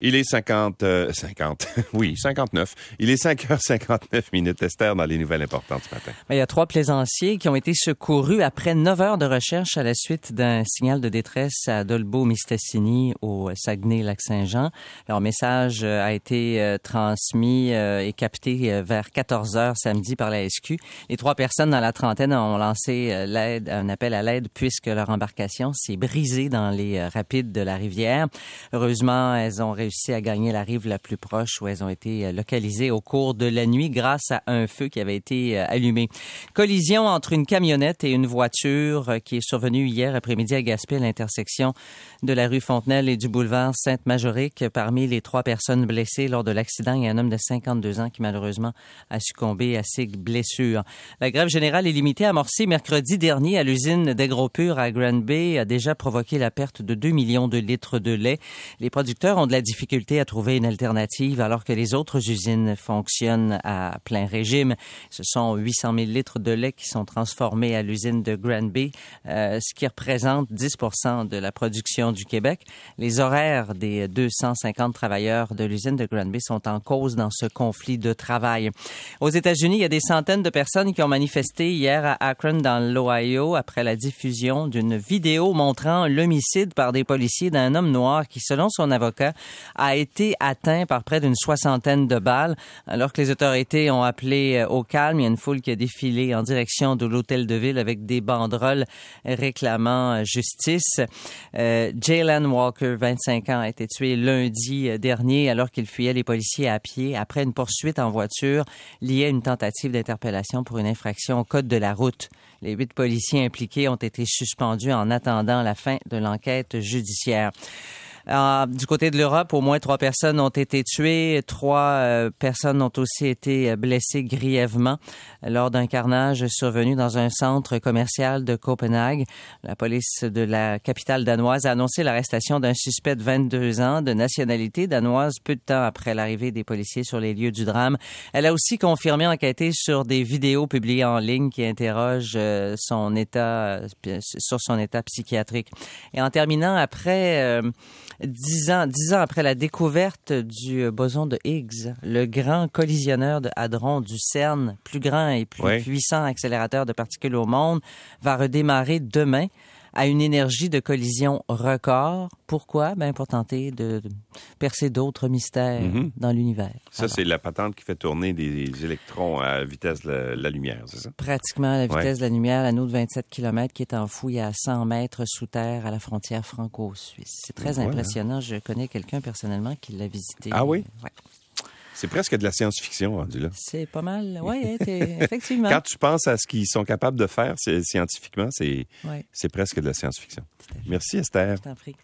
Il est 50, euh, 50, oui, 59. Il est 5h59 minutes, Esther, dans les nouvelles importantes ce matin. Il y a trois plaisanciers qui ont été secourus après neuf heures de recherche à la suite d'un signal de détresse à Dolbeau-Mistassini au Saguenay-Lac-Saint-Jean. Leur message euh, a été euh, transmis euh, et capté vers 14 heures samedi par la SQ. Les trois personnes dans la trentaine ont lancé l'aide, un appel à l'aide puisque leur embarcation s'est brisée dans les rapides de la rivière. Heureusement, elles ont réussi réussi à gagner la rive la plus proche où elles ont été euh, localisées au cours de la nuit grâce à un feu qui avait été euh, allumé. Collision entre une camionnette et une voiture euh, qui est survenue hier après-midi à Gaspé à l'intersection de la rue Fontenelle et du boulevard Sainte-Majorique. Parmi les trois personnes blessées lors de l'accident, il y a un homme de 52 ans qui malheureusement a succombé à ses blessures. La grève générale est limitée amorcée mercredi dernier à l'usine d'Agropur à Grand Bay a déjà provoqué la perte de 2 millions de litres de lait. Les producteurs ont de la difficulté difficulté à trouver une alternative alors que les autres usines fonctionnent à plein régime. Ce sont 800 000 litres de lait qui sont transformés à l'usine de Granby, euh, ce qui représente 10% de la production du Québec. Les horaires des 250 travailleurs de l'usine de Granby sont en cause dans ce conflit de travail. Aux États-Unis, il y a des centaines de personnes qui ont manifesté hier à Akron dans l'Ohio après la diffusion d'une vidéo montrant l'homicide par des policiers d'un homme noir qui, selon son avocat, a été atteint par près d'une soixantaine de balles. Alors que les autorités ont appelé euh, au calme, il y a une foule qui a défilé en direction de l'hôtel de ville avec des banderoles réclamant euh, justice. Euh, Jalen Walker, 25 ans, a été tué lundi dernier alors qu'il fuyait les policiers à pied après une poursuite en voiture liée à une tentative d'interpellation pour une infraction au code de la route. Les huit policiers impliqués ont été suspendus en attendant la fin de l'enquête judiciaire. Euh, du côté de l'Europe, au moins trois personnes ont été tuées. Trois euh, personnes ont aussi été blessées grièvement lors d'un carnage survenu dans un centre commercial de Copenhague. La police de la capitale danoise a annoncé l'arrestation d'un suspect de 22 ans de nationalité danoise peu de temps après l'arrivée des policiers sur les lieux du drame. Elle a aussi confirmé enquêter sur des vidéos publiées en ligne qui interrogent euh, son état sur son état psychiatrique. Et en terminant après Dix ans, dix ans après la découverte du boson de Higgs, le grand collisionneur de hadrons du CERN, plus grand et plus puissant accélérateur de particules au monde, va redémarrer demain à une énergie de collision record. Pourquoi? Ben, pour tenter de, percer d'autres mystères mhm. dans l'univers. Ça, c'est la patente qui fait tourner des, électrons à vitesse de la, lumière, c'est ça? Pratiquement à la vitesse de la lumière, l'anneau de 27 km qui est enfoui à 100 mètres sous terre à la frontière franco-suisse. C'est très impressionnant. Je connais quelqu'un personnellement qui l'a visité. Ah oui? C'est presque de la science-fiction rendu là. C'est pas mal, oui, hein, effectivement. Quand tu penses à ce qu'ils sont capables de faire scientifiquement, c'est presque de la science-fiction. Merci Esther. Je t'en prie.